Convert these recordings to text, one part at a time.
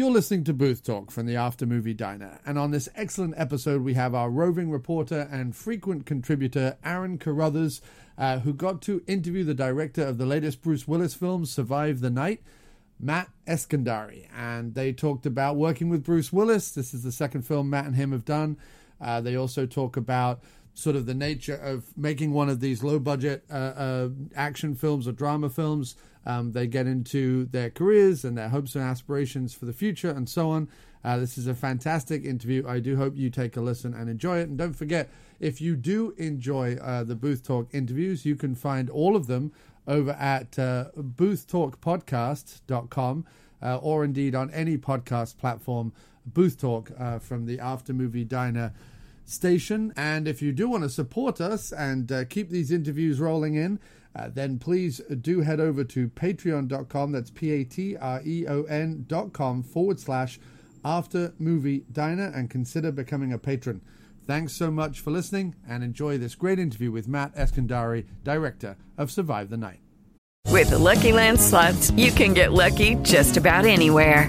You're listening to Booth Talk from the After Movie Diner. And on this excellent episode, we have our roving reporter and frequent contributor, Aaron Carruthers, uh, who got to interview the director of the latest Bruce Willis film, Survive the Night. Matt Eskandari, and they talked about working with Bruce Willis. This is the second film Matt and him have done. Uh, they also talk about sort of the nature of making one of these low budget uh, uh, action films or drama films. Um, they get into their careers and their hopes and aspirations for the future and so on. Uh, this is a fantastic interview. I do hope you take a listen and enjoy it. And don't forget, if you do enjoy uh, the Booth Talk interviews, you can find all of them over at uh, boothtalkpodcast.com uh, or indeed on any podcast platform, Booth Talk uh, from the After Movie Diner station. And if you do want to support us and uh, keep these interviews rolling in, uh, then please do head over to patreon.com. That's P A T R E O N.com forward slash After Movie Diner and consider becoming a patron. Thanks so much for listening and enjoy this great interview with Matt Eskandari, director of Survive the Night. With the Lucky Land slots, you can get lucky just about anywhere.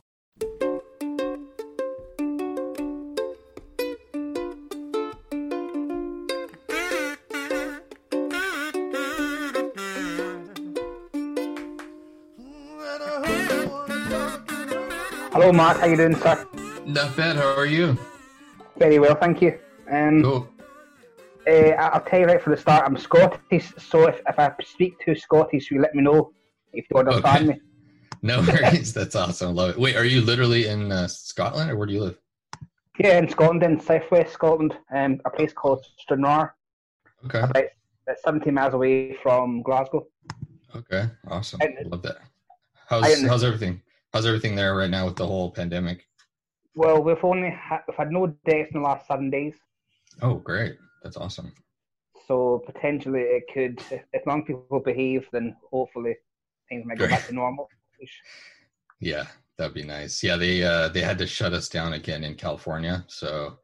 Hello, Mark. How you doing, sir? Not bad. How are you? Very well, thank you. Um, Cool. uh, I'll tell you right from the start, I'm Scottish, so if, if I speak too Scottish, you let me know if you understand Okay. me. No worries. That's awesome. Love it. Wait, are you literally in uh, Scotland or where do you live? Yeah, in Scotland, in southwest Scotland, um, a place called Stranraer, Okay. about, about 70 miles away from Glasgow. Okay. Awesome. I- Love that. How's how's everything? How's everything there right now with the whole pandemic? Well, we've only ha- we've had no deaths in the last seven days, Oh, great. That's awesome. so potentially it could, if, if long people behave, then hopefully things might go back to normal. Yeah, that'd be nice. Yeah, they uh they had to shut us down again in California. So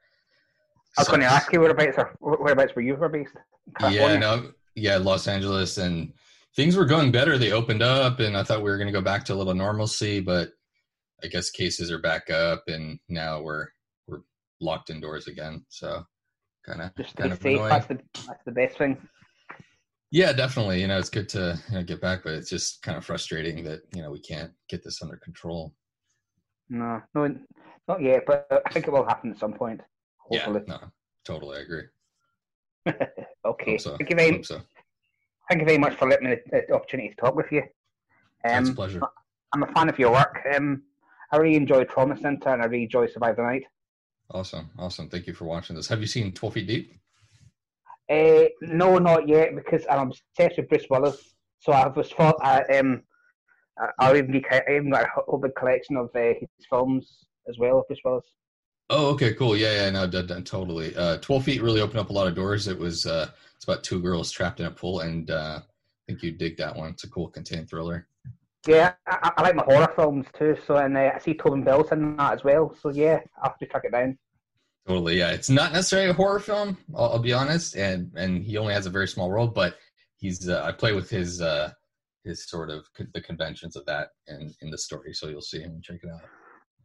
I was going to ask you whereabouts, are, whereabouts were you were based? Yeah, no, yeah, Los Angeles, and things were going better. They opened up, and I thought we were going to go back to a little normalcy, but I guess cases are back up, and now we're we're locked indoors again. So kind of Just kind of safe. annoying. That's the that's the best thing. Yeah, definitely. You know, it's good to you know, get back, but it's just kind of frustrating that you know we can't get this under control. No, no, not yet, but I think it will happen at some point. Hopefully. Yeah, no, totally, I agree. okay. So. Thank you Hope so. Thank you very much for letting me the, the opportunity to talk with you. It's a Um, pleasure. I'm a fan of your work. Um, I really enjoy Trauma Center and I really enjoy Survive the Night. Awesome, awesome. Thank you for watching this. Have you seen Twelve Feet Deep? Uh, no, not yet, because I'm obsessed with Bruce Willis. So I was thought I um, I- even be I even got a whole big collection of uh, his films as well, of Bruce Willis. Oh, okay, cool. Yeah, yeah, no, d- d- totally. Uh, Twelve Feet really opened up a lot of doors. It was uh, it's about two girls trapped in a pool, and uh, I think you dig that one. It's a cool contained thriller. Yeah, I, I like my horror films too. So and uh, I see Tobin Bell's in that as well. So yeah, I'll have to track it down. Totally, yeah. It's not necessarily a horror film. I'll, I'll be honest, and and he only has a very small role, but he's uh, I play with his uh, his sort of the conventions of that in in the story, so you'll see him and check it out.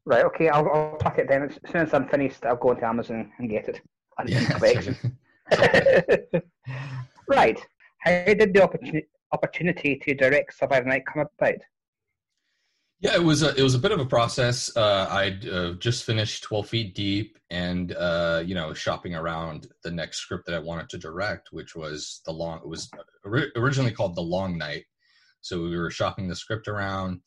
Right, okay, I'll, I'll track it down. As soon as I'm finished, I'll go into Amazon and get it. And Yeah, right. How did the opportunity opportunity to direct Survivor Night come about? Yeah, it was a it was a bit of a process. Uh, I'd uh, just finished Twelve Feet Deep, and uh, you know, shopping around the next script that I wanted to direct, which was the long. It was originally called The Long Night. So we were shopping the script around.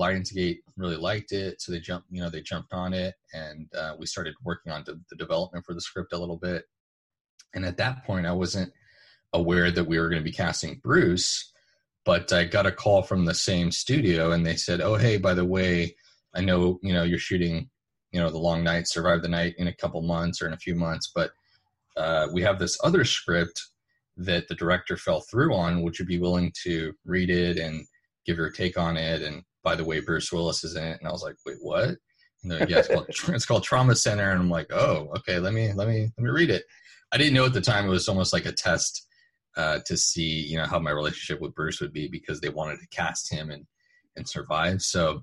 Lionsgate really liked it, so they jumped. You know, they jumped on it, and uh, we started working on the development for the script a little bit. And at that point, I wasn't aware that we were going to be casting Bruce but I got a call from the same studio and they said, "Oh, hey, by the way, I know you know you're shooting, you know, the long night, survive the night in a couple months or in a few months, but uh, we have this other script that the director fell through on. Would you be willing to read it and give your take on it? And by the way, Bruce Willis is in it." And I was like, "Wait, what?" Like, yeah, it's called, it's called Trauma Center, and I'm like, "Oh, okay, let me let me let me read it." I didn't know at the time it was almost like a test uh, to see you know how my relationship with Bruce would be because they wanted to cast him and and survive. So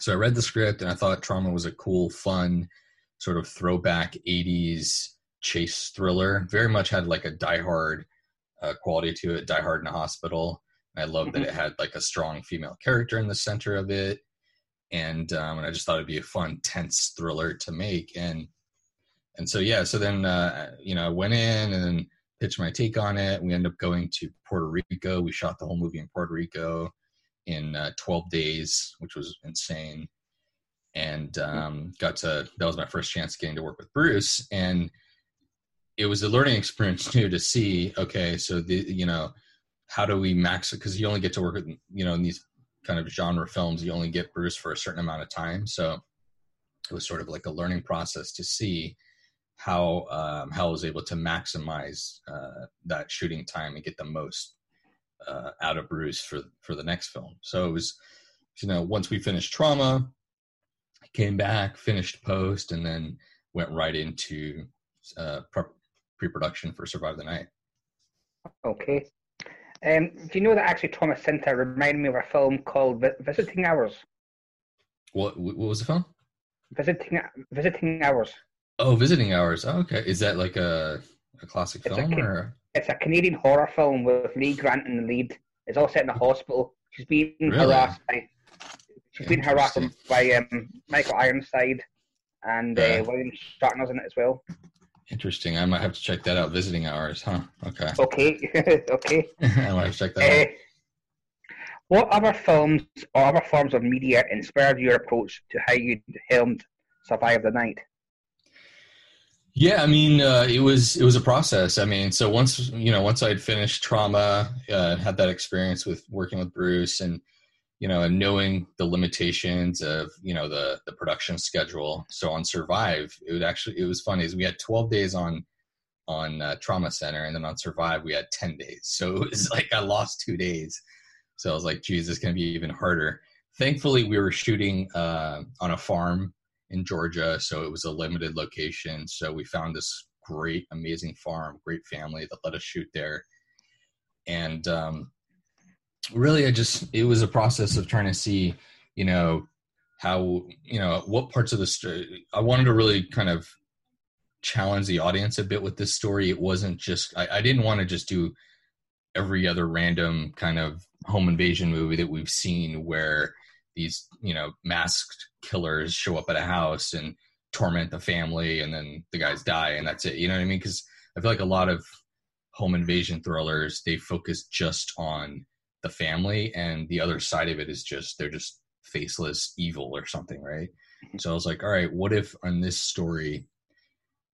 so I read the script and I thought Trauma was a cool, fun sort of throwback '80s chase thriller. Very much had like a Die Hard uh, quality to it. Die Hard in a hospital. I love mm-hmm. that it had like a strong female character in the center of it, and um, and I just thought it'd be a fun, tense thriller to make. And and so yeah, so then uh, you know I went in and pitched my take on it. We ended up going to Puerto Rico. We shot the whole movie in Puerto Rico in uh, 12 days, which was insane. And um, got to, that was my first chance getting to work with Bruce. And it was a learning experience too to see, okay, so the, you know, how do we max? Because you only get to work with, you know, in these kind of genre films, you only get Bruce for a certain amount of time. So it was sort of like a learning process to see how um, how I was able to maximize uh, that shooting time and get the most uh, out of Bruce for for the next film. So it was, you know, once we finished Trauma, came back, finished post, and then went right into uh, pre-production for Survive the Night. Okay. Um, do you know that actually Trauma Center reminded me of a film called Visiting Hours? What what was the film? Visiting Visiting Hours. Oh, Visiting Hours. Oh, okay. Is that like a, a classic it's film a, or? It's a Canadian horror film with Lee Grant in the lead. It's all set in a hospital. She's being really? harassed by she's been harassed by um, Michael Ironside and uh, uh, William Shatner's in it as well. Interesting. I might have to check that out. Visiting Hours, huh? Okay. Okay. okay. I might have to check that uh, out. What other films or other forms of media inspired your approach to how you helmed survive the night? Yeah, I mean, uh, it was it was a process. I mean, so once you know, once I'd finished trauma, uh, had that experience with working with Bruce, and you know, and knowing the limitations of you know the the production schedule. So on Survive, it would actually it was funny is we had twelve days on on uh, Trauma Center, and then on Survive we had ten days. So it was like I lost two days. So I was like, geez, it's going to be even harder. Thankfully, we were shooting uh, on a farm in Georgia, so it was a limited location. So we found this great, amazing farm, great family that let us shoot there, and um, really, I just it was a process of trying to see, you know, how you know what parts of the story. I wanted to really kind of challenge the audience a bit with this story. It wasn't just I, I didn't want to just do every other random kind of home invasion movie that we've seen where these you know masked killers show up at a house and torment the family and then the guys die and that's it. You know what i mean? Because i feel like a lot of home invasion thrillers they focus just on the family and the other side of it is just they're just faceless evil or something right? Mm-hmm. So i was like all right what if on this story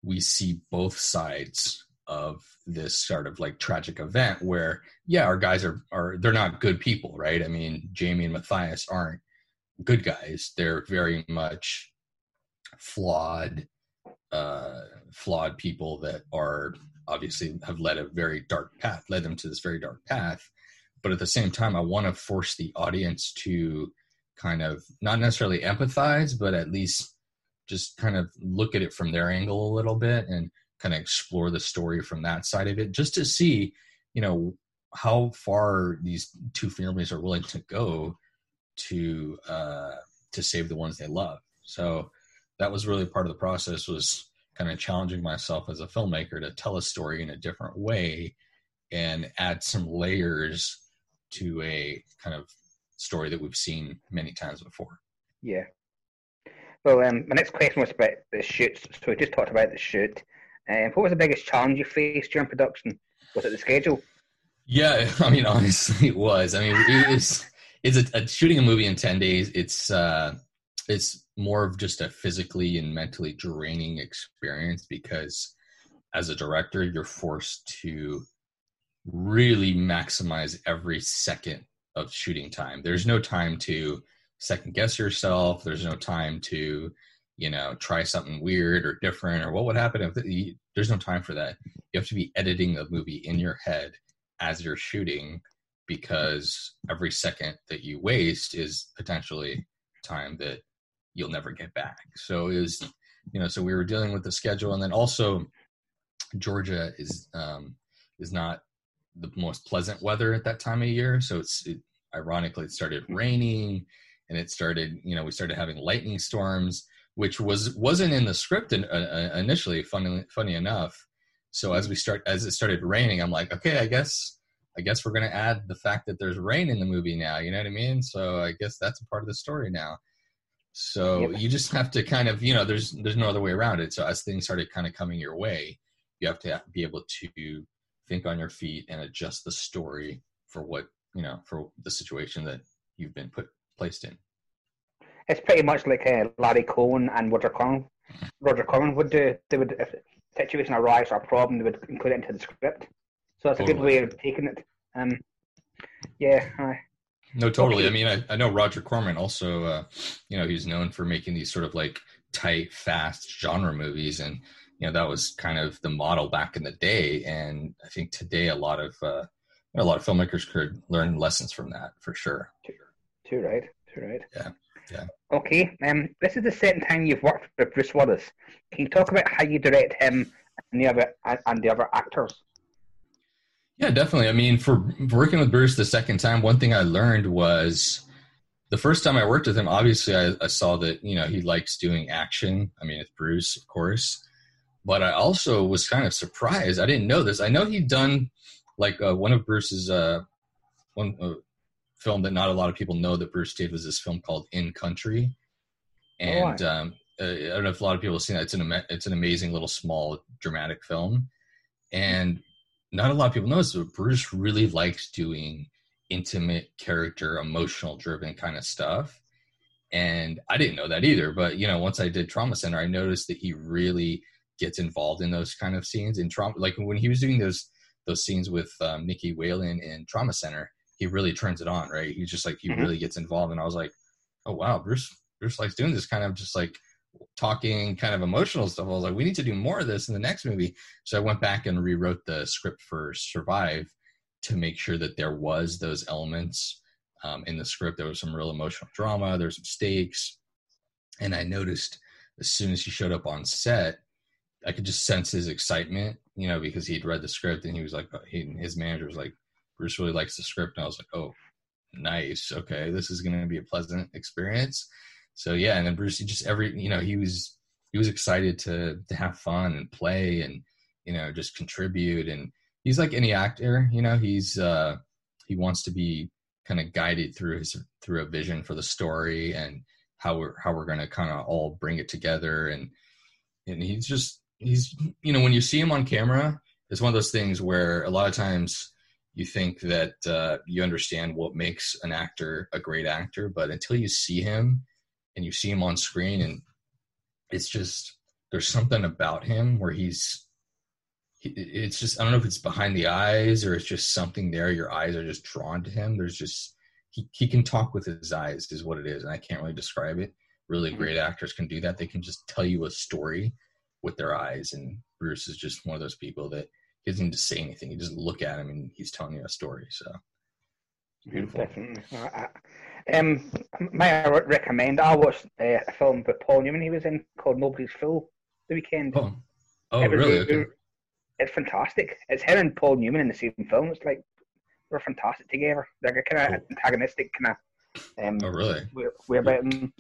we see both sides of this sort of like tragic event where yeah our guys are are they're not good people right? I mean jamie and matthias aren't good guys. They're very much flawed, uh, flawed people that are obviously have led a very dark path, led them to this very dark path. But at the same time, I want to force the audience to kind of not necessarily empathize, but at least just kind of look at it from their angle a little bit and kind of explore the story from that side of it, just to see, you know, how far these two families are willing to go to uh, to save the ones they love. So that was really part of the process was kind of challenging myself as a filmmaker to tell a story in a different way and add some layers to a kind of story that we've seen many times before. Yeah. Well, um, my next question was about the shoots. So we just talked about the shoot. Um, what was the biggest challenge you faced during production? Was it the schedule? Yeah, I mean, honestly, it was. I mean, it's it's a, a, shooting a movie in ten days. It's uh, it's more of just a physically and mentally draining experience because as a director, you're forced to really maximize every second of shooting time. There's no time to second guess yourself. There's no time to, you know, try something weird or different or what would happen if the, there's no time for that. You have to be editing the movie in your head as you're shooting because every second that you waste is potentially time that you'll never get back. So was, you know, so we were dealing with the schedule and then also Georgia is um is not the most pleasant weather at that time of year. So it's it, ironically it started raining and it started you know we started having lightning storms which was wasn't in the script in, uh, uh, initially funny funny enough so as we start as it started raining i'm like okay i guess i guess we're going to add the fact that there's rain in the movie now you know what i mean so i guess that's a part of the story now so you just have to kind of you know there's there's no other way around it so as things started kind of coming your way you have to be able to think on your feet and adjust the story for what you know for the situation that you've been put placed in. It's pretty much like uh, Larry Cohen and Roger Corman. Roger Corman would do. They would if a situation arises or a problem, they would include it into the script. So that's totally. a good way of taking it. Um, yeah. Hi. No, totally. Okay. I mean, I, I know Roger Corman also. Uh, you know, he's known for making these sort of like tight, fast genre movies, and you know that was kind of the model back in the day. And I think today a lot of uh, a lot of filmmakers could learn lessons from that for sure. Too right. Too right. Yeah. Yeah. Okay. Um, this is the second time you've worked with Bruce Willis. Can you talk about how you direct him and the other and the other actors? Yeah, definitely. I mean, for working with Bruce the second time, one thing I learned was the first time I worked with him. Obviously, I, I saw that you know he likes doing action. I mean, it's Bruce, of course, but I also was kind of surprised. I didn't know this. I know he'd done like uh, one of Bruce's uh, one uh, film that not a lot of people know that Bruce did was this film called In Country, and oh, um, uh, I don't know if a lot of people have seen that. It's an it's an amazing little small dramatic film, and not a lot of people know this, but Bruce really likes doing intimate character, emotional driven kind of stuff. And I didn't know that either, but you know, once I did Trauma Center, I noticed that he really gets involved in those kind of scenes in trauma. Like when he was doing those those scenes with um, Nicky Whelan in Trauma Center, he really turns it on, right? He's just like he mm-hmm. really gets involved, and I was like, oh wow, Bruce Bruce likes doing this kind of just like talking kind of emotional stuff. I was like, we need to do more of this in the next movie. So I went back and rewrote the script for Survive to make sure that there was those elements um, in the script. There was some real emotional drama. There's some stakes, and I noticed as soon as he showed up on set, I could just sense his excitement, you know, because he'd read the script and he was like, he, his manager was like, Bruce really likes the script. And I was like, oh, nice. Okay. This is going to be a pleasant experience. So yeah. And then Bruce, he just every, you know, he was, he was excited to, to have fun and play and, you know, just contribute. And he's like any actor, you know, he's, uh, he wants to be kind of guided through his, through a vision for the story and how we're, how we're going to kind of all bring it together. And, and he's just, he's, you know, when you see him on camera, it's one of those things where a lot of times you think that uh, you understand what makes an actor a great actor, but until you see him and you see him on screen, and it's just there's something about him where he's it's just I don't know if it's behind the eyes or it's just something there. Your eyes are just drawn to him. There's just he he can talk with his eyes is what it is, and I can't really describe it. Really mm-hmm. great actors can do that. They can just tell you a story with their eyes, and Bruce is just one of those people that he doesn't need to say anything. You just look at him and he's telling you a story. So beautiful. Definitely. Um, may I recommend? I watched uh, a film that Paul Newman he was in called Nobody's Fool the weekend. Oh, oh really? Okay. It's fantastic. It's him and Paul Newman in the same film. It's like they're fantastic together. They're kind of cool. antagonistic kind of. Um, oh really? We're, we're about them.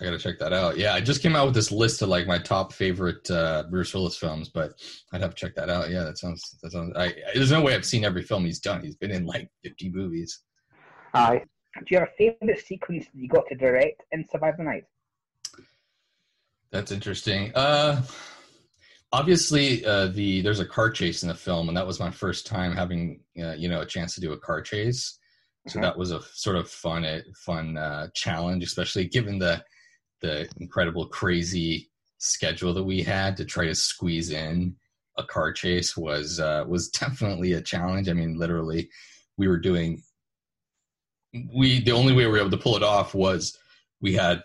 I gotta check that out. Yeah, I just came out with this list of like my top favorite uh, Bruce Willis films, but I'd have to check that out. Yeah, that sounds that sounds. I, there's no way I've seen every film he's done. He's been in like 50 movies. Aye, do you have a favourite sequence that you got to direct in Survive the Night? That's interesting. Uh, obviously, uh, the there's a car chase in the film, and that was my first time having uh, you know a chance to do a car chase. So Mhm. that was a sort of fun, uh, fun uh, challenge, especially given the the incredible, crazy schedule that we had to try to squeeze in a car chase was uh, was definitely a challenge. I mean, literally, we were doing we the only way we were able to pull it off was we had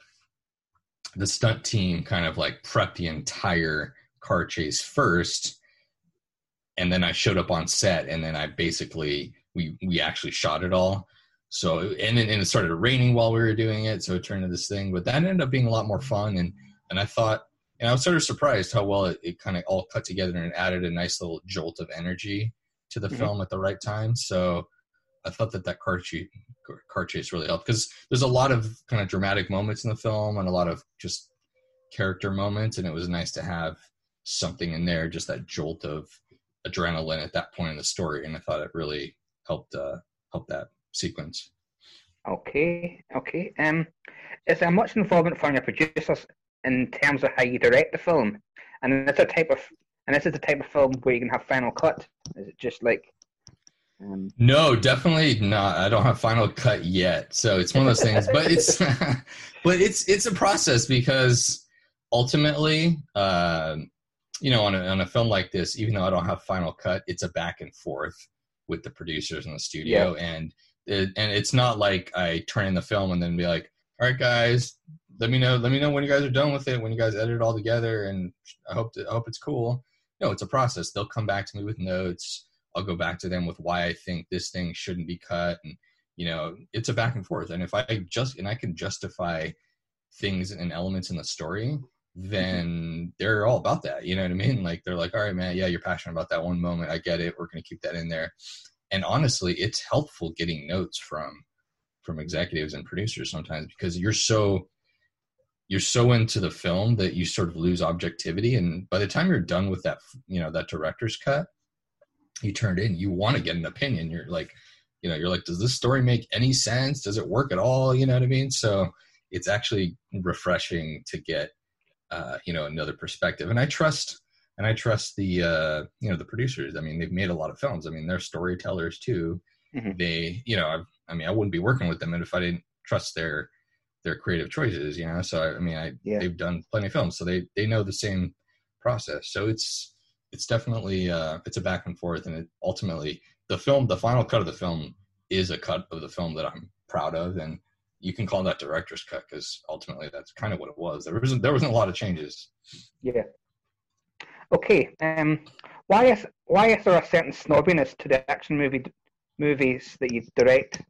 the stunt team kind of like prep the entire car chase first and then i showed up on set and then i basically we we actually shot it all so and then and it started raining while we were doing it so it turned into this thing but that ended up being a lot more fun and and i thought and i was sort of surprised how well it, it kind of all cut together and added a nice little jolt of energy to the Mhm. film at the right time so i thought that that car chase car chase really helped because there's a lot of kind of dramatic moments in the film and a lot of just character moments and it was nice to have something in there just that jolt of adrenaline at that point in the story and i thought it really helped uh helped that sequence Okay, okay. Um, is there much involvement from your producers in terms of how you direct the film? And it's a type of, and this is the type of film where you can have final cut. Is it just like, um, no definitely not. I don't have final cut yet. So it's one of those things but it's but it's it's a process because ultimately um you know on a, on a film like this even though i don't have final cut it's a back and forth with the producers in the studio. And it, and it's not like i turn in the film and then be like all right guys let me know let me know when you guys are done with it when you guys edit it all together and i hope to, i hope it's cool. No it's a process. They'll come back to me with notes i'll go back to them with why i think this thing shouldn't be cut and you know it's a back and forth and if i just and i can justify things and elements in the story then mm-hmm. they're all about that you know what i mean? Like they're like all right man yeah you're passionate about that one moment i get it we're going to keep that in there. And honestly it's helpful getting notes from from executives and producers sometimes because you're so you're so into the film that you sort of lose objectivity and by the time you're done with that you know that director's cut you turned in you want to get an opinion. You're like you know you're like does this story make any sense? Does it work at all? You know what i mean? So it's actually refreshing to get uh, you know another perspective. And i trust and i trust the uh, you know the producers. I mean they've made a lot of films. I mean they're storytellers too. Mhm. they you know I've, i mean i wouldn't be working with them if i didn't trust their their creative choices you know? So i, I mean i Yeah. they've done plenty of films so they they know the same process. So it's it's definitely uh it's a back and forth and it ultimately the film the final cut of the film is a cut of the film that i'm proud of and you can call that director's cut because ultimately that's kind of what it was there wasn't there wasn't a lot of changes yeah. Okay. Um, why is why is there a certain snobbiness to the action movie movies that you direct?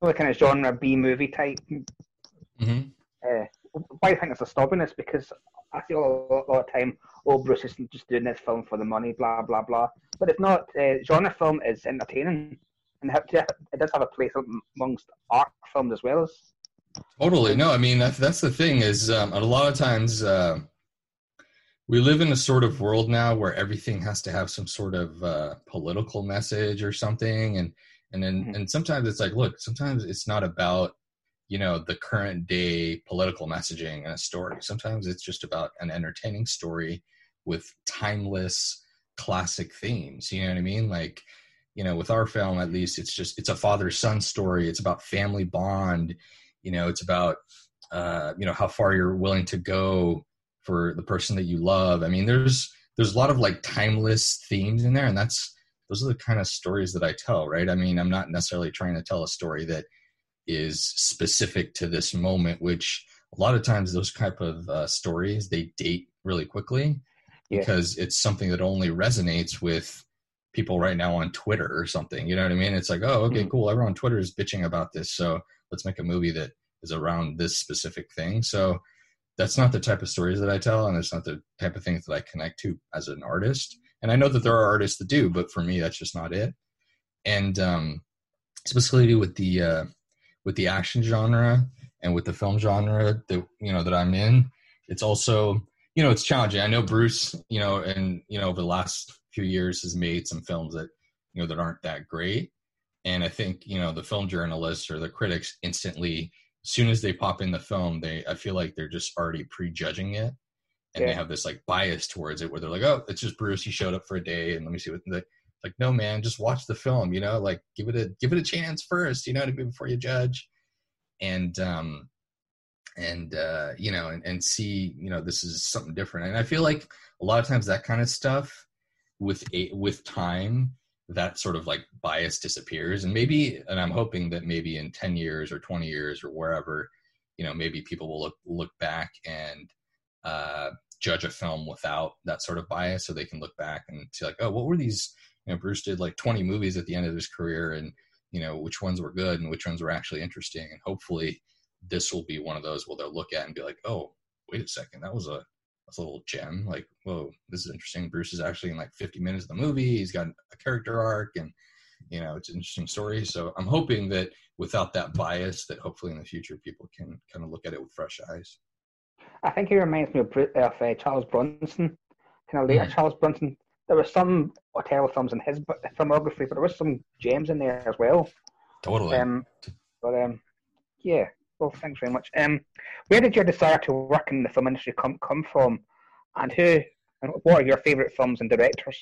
The kind of genre B movie type. mm-hmm. Uh, why I think it's a snobbiness? Because I a lot, a lot of time, oh, Bruce is just doing this film for the money, blah blah blah. But it's not. Uh, genre film is entertaining, and it does have a place amongst art films as well as. Totally. No, I mean that's that's the thing is um, a lot of times uh, we live in a sort of world now where everything has to have some sort of uh, political message or something, and and then Mhm. and sometimes it's like, look, sometimes it's not about you know the current day political messaging and a story. Sometimes it's just about an entertaining story with timeless classic themes. You know what I mean? Like you know with our film at least it's just it's a father son story it's about family bond you know it's about uh you know how far you're willing to go for the person that you love i mean there's there's a lot of like timeless themes in there and that's those are the kind of stories that i tell right i mean i'm not necessarily trying to tell a story that is specific to this moment which a lot of times those type of uh, stories they date really quickly Yeah. because it's something that only resonates with people right now on Twitter or something. You know what I mean? It's like, oh, okay, Mhm. cool. Everyone on Twitter is bitching about this, so let's make a movie that is around this specific thing. So that's not the type of stories that I tell, and it's not the type of things that I connect to as an artist. And I know that there are artists that do, but for me, that's just not it. And um, specifically with the uh, with the action genre and with the film genre that you know that I'm in, it's also you know it's challenging. I know Bruce, you know, and you know over the last few years has made some films that you know that aren't that great, and I think you know the film journalists or the critics instantly, as soon as they pop in the film, they I feel like they're just already prejudging it, and they have this like bias towards it where they're like, oh, it's just Bruce. He showed up for a day, and let me see what the like. No, man, just watch the film. You know, like give it a give it a chance first. You know, to be before you judge, and um, and uh, you know, and, and see, you know, this is something different. And I feel like a lot of times that kind of stuff with a with time that sort of like bias disappears and maybe and i'm hoping that maybe in 10 years or 20 years or wherever you know maybe people will look look back and uh judge a film without that sort of bias so they can look back and see like oh what were these you know bruce did like 20 movies at the end of his career and you know which ones were good and which ones were actually interesting and hopefully this will be one of those where they'll look at and be like oh wait a second that was a a little gem. Like, whoa, this is interesting. Bruce is actually in like 50 minutes of the movie. He's got a character arc, and you know, it's an interesting story. So I'm hoping that without that bias, that hopefully in the future people can kind of look at it with fresh eyes. I think he reminds me of, of uh, Charles Bronson, kind of later Mhm. Charles Bronson. There were some terrible films in his filmography, but there was some gems in there as well. Totally. Um, but um, yeah. Well, thanks very much. Um, where did your desire to work in the film industry come come from, and who and what are your favorite films and directors?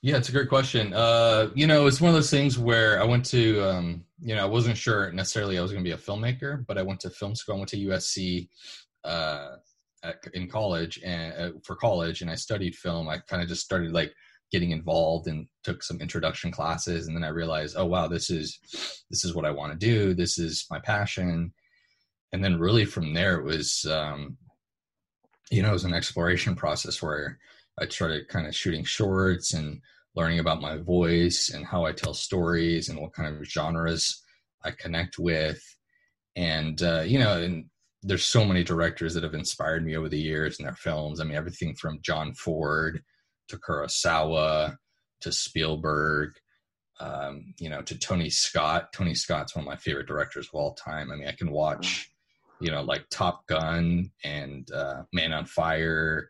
Yeah, it's a great question. Uh, you know, it's one of those things where I went to, um, you know, I wasn't sure necessarily I was going to be a filmmaker, but I went to film school. I went to USC uh, at, in college and uh, for college, and I studied film. I kind of just started like getting involved and took some introduction classes, and then I realized, oh wow, this is this is what I want to do. This is my passion. And then really from there, it was, um, you know, it was an exploration process where I started kind of shooting shorts and learning about my voice and how I tell stories and what kind of genres I connect with. And, uh, you know, and there's so many directors that have inspired me over the years and their films. I mean, everything from John Ford to Kurosawa to Spielberg, um, you know, to Tony Scott. Tony Scott's one of my favorite directors of all time. I mean, I can watch, you know, like Top Gun and uh, Man on Fire,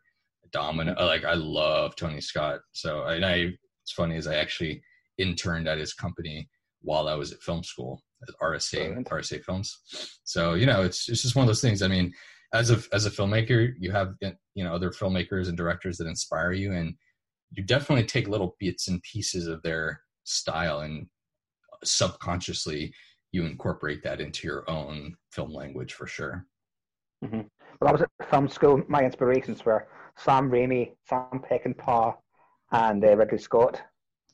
Domino. Like, I love Tony Scott. So, and I, it's funny is I actually interned at his company while I was at film school RSA. RSA Films. So, you know, it's it's just one of those things. I mean, as a as a filmmaker, you have you know other filmmakers and directors that inspire you, and you definitely take little bits and pieces of their style, and subconsciously you incorporate that into your own film language for sure. Well, I was at film school. My inspirations were Sam Raimi, Sam Peckinpah, and uh, Ridley Scott.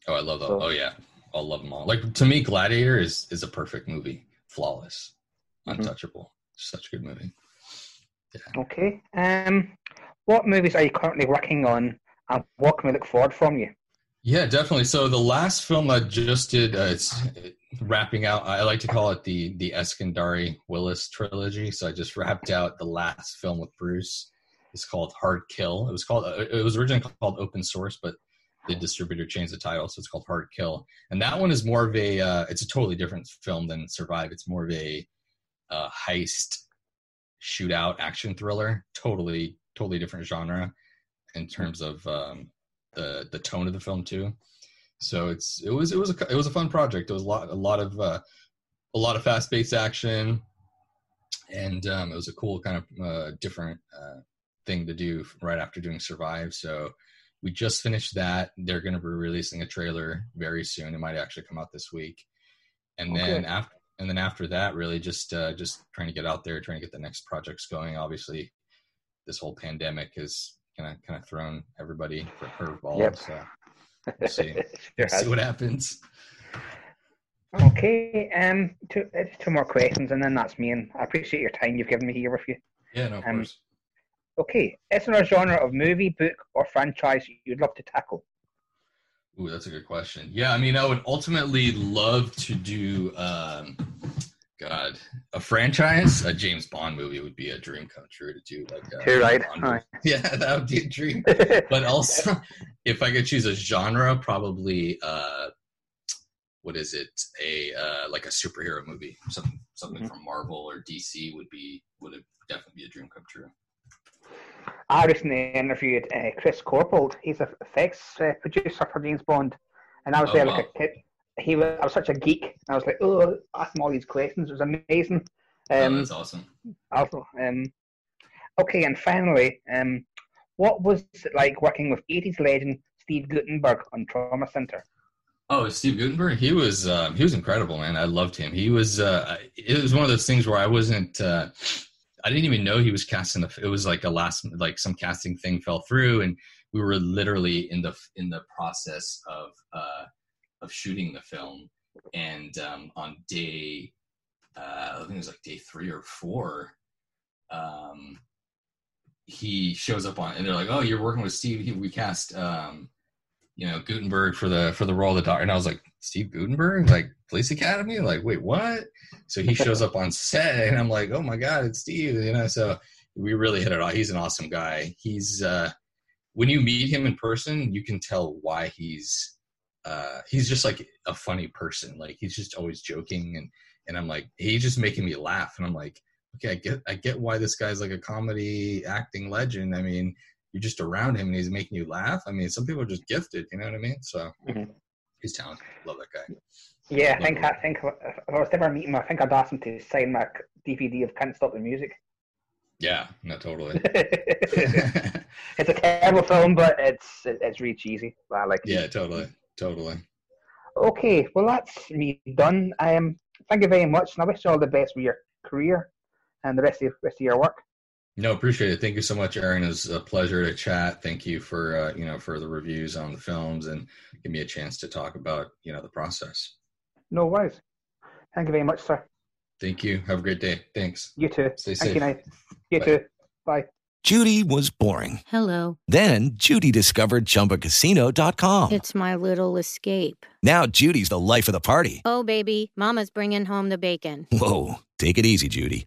Oh, I love that. So- oh yeah, I love them all. Like to me, Gladiator is is a perfect movie, flawless, Mhm. untouchable. Such a good movie. Yeah. Okay. Um, what movies are you currently working on, and what can we look forward from you? Yeah, definitely. So the last film I just did, uh, it's wrapping out. I like to call it the the Eskandari Willis trilogy. So I just wrapped out the last film with Bruce. It's called Hard Kill. It was called. uh, It was originally called Open Source, but the distributor changed the title, so it's called Hard Kill. And that one is more of a. Uh, it's a totally different film than Survive. It's more of a uh, heist shootout action thriller. Totally, totally different genre in terms of um, the the tone of the film too. So it's it was it was a it was a fun project. It was a lot a lot of uh, a lot of fast paced action, and um, it was a cool kind of uh, different uh, thing to do right after doing Survive. So we just finished that. They're going to be releasing a trailer very soon. It might actually come out this week, and then Okay. after and then after that, really just uh, just trying to get out there, trying to get the next projects going. Obviously, this whole pandemic has kind of kind of thrown everybody for a curveball. Yep. So we'll see. We'll see what happens. Okay. Um, two, uh, two more questions, and then that's me. And I appreciate your time you've given me here with you. Yeah, no, of Um, course. Okay. Is there a genre of movie, book, or franchise you'd love to tackle? Ooh, that's a good question. Yeah, I mean, I would ultimately love to do, um, God, a franchise. A James Bond movie would be a dream come true to do. Like, Too right. Movie. Yeah, that would be a dream. But also, if I could choose a genre, probably, uh, what is it? A uh, like a superhero movie, something something Mhm. from Marvel or DC would be would definitely be a dream come true. I recently interviewed uh, Chris Corbould. He's a effects uh, producer for James Bond, and I was Oh, there wow. like a kid. he was, I was such a geek. I was like, oh, ask him all these questions. It was amazing. oh, Um, that's awesome. also, um, okay, and finally, um, what was it like working with 80s legend Steve Guttenberg on Trauma Center? Oh, Steve Guttenberg, he was uh, he was incredible, man. I loved him. He was uh, it was one of those things where I wasn't uh, I didn't even know he was casting the. It was like a last like some casting thing fell through, and we were literally in the in the process of uh, of shooting the film, and um, on day uh, I think it was like day three or four, um, he shows up on, and they're like, "Oh, you're working with Steve. He, we cast, um, you know, Guttenberg for the for the role of the doctor." And I was like, "Steve Guttenberg, like Police Academy? Like, wait, what?" So he shows up on set, and I'm like, "Oh my god, it's Steve!" You know, so we really hit it off. He's an awesome guy. He's uh, when you meet him in person, you can tell why he's uh, he's just like a funny person. Like he's just always joking, and and I'm like, he's just making me laugh, and I'm like okay, I get I get why this guy's like a comedy acting legend. I mean, you're just around him and he's making you laugh. I mean, some people are just gifted, you know what I mean? So Mhm. he's talented. Love that guy. Yeah, I think I think if I was to ever meet him, I think I'd ask him to sign my DVD of Can't Stop the Music. Yeah, no, totally. it's a terrible film, but it's it's really cheesy. I like it. yeah, totally, totally. Okay, well that's me done. Um, thank you very much, and I wish you all the best with your career and the rest of rest of your work. No, appreciate it. Thank you so much, Aaron. It's a pleasure to chat. Thank you for uh, you know for the reviews on the films and give me a chance to talk about you know the process. No worries. Thank you very much, sir. Thank you. Have a great day. Thanks. You too. Stay Thank safe. you, night. You Bye. too. Bye. Judy was boring. Hello. Then Judy discovered ChumbaCasino.com. It's my little escape. Now Judy's the life of the party. Oh, baby, Mama's bringing home the bacon. Whoa, take it easy, Judy.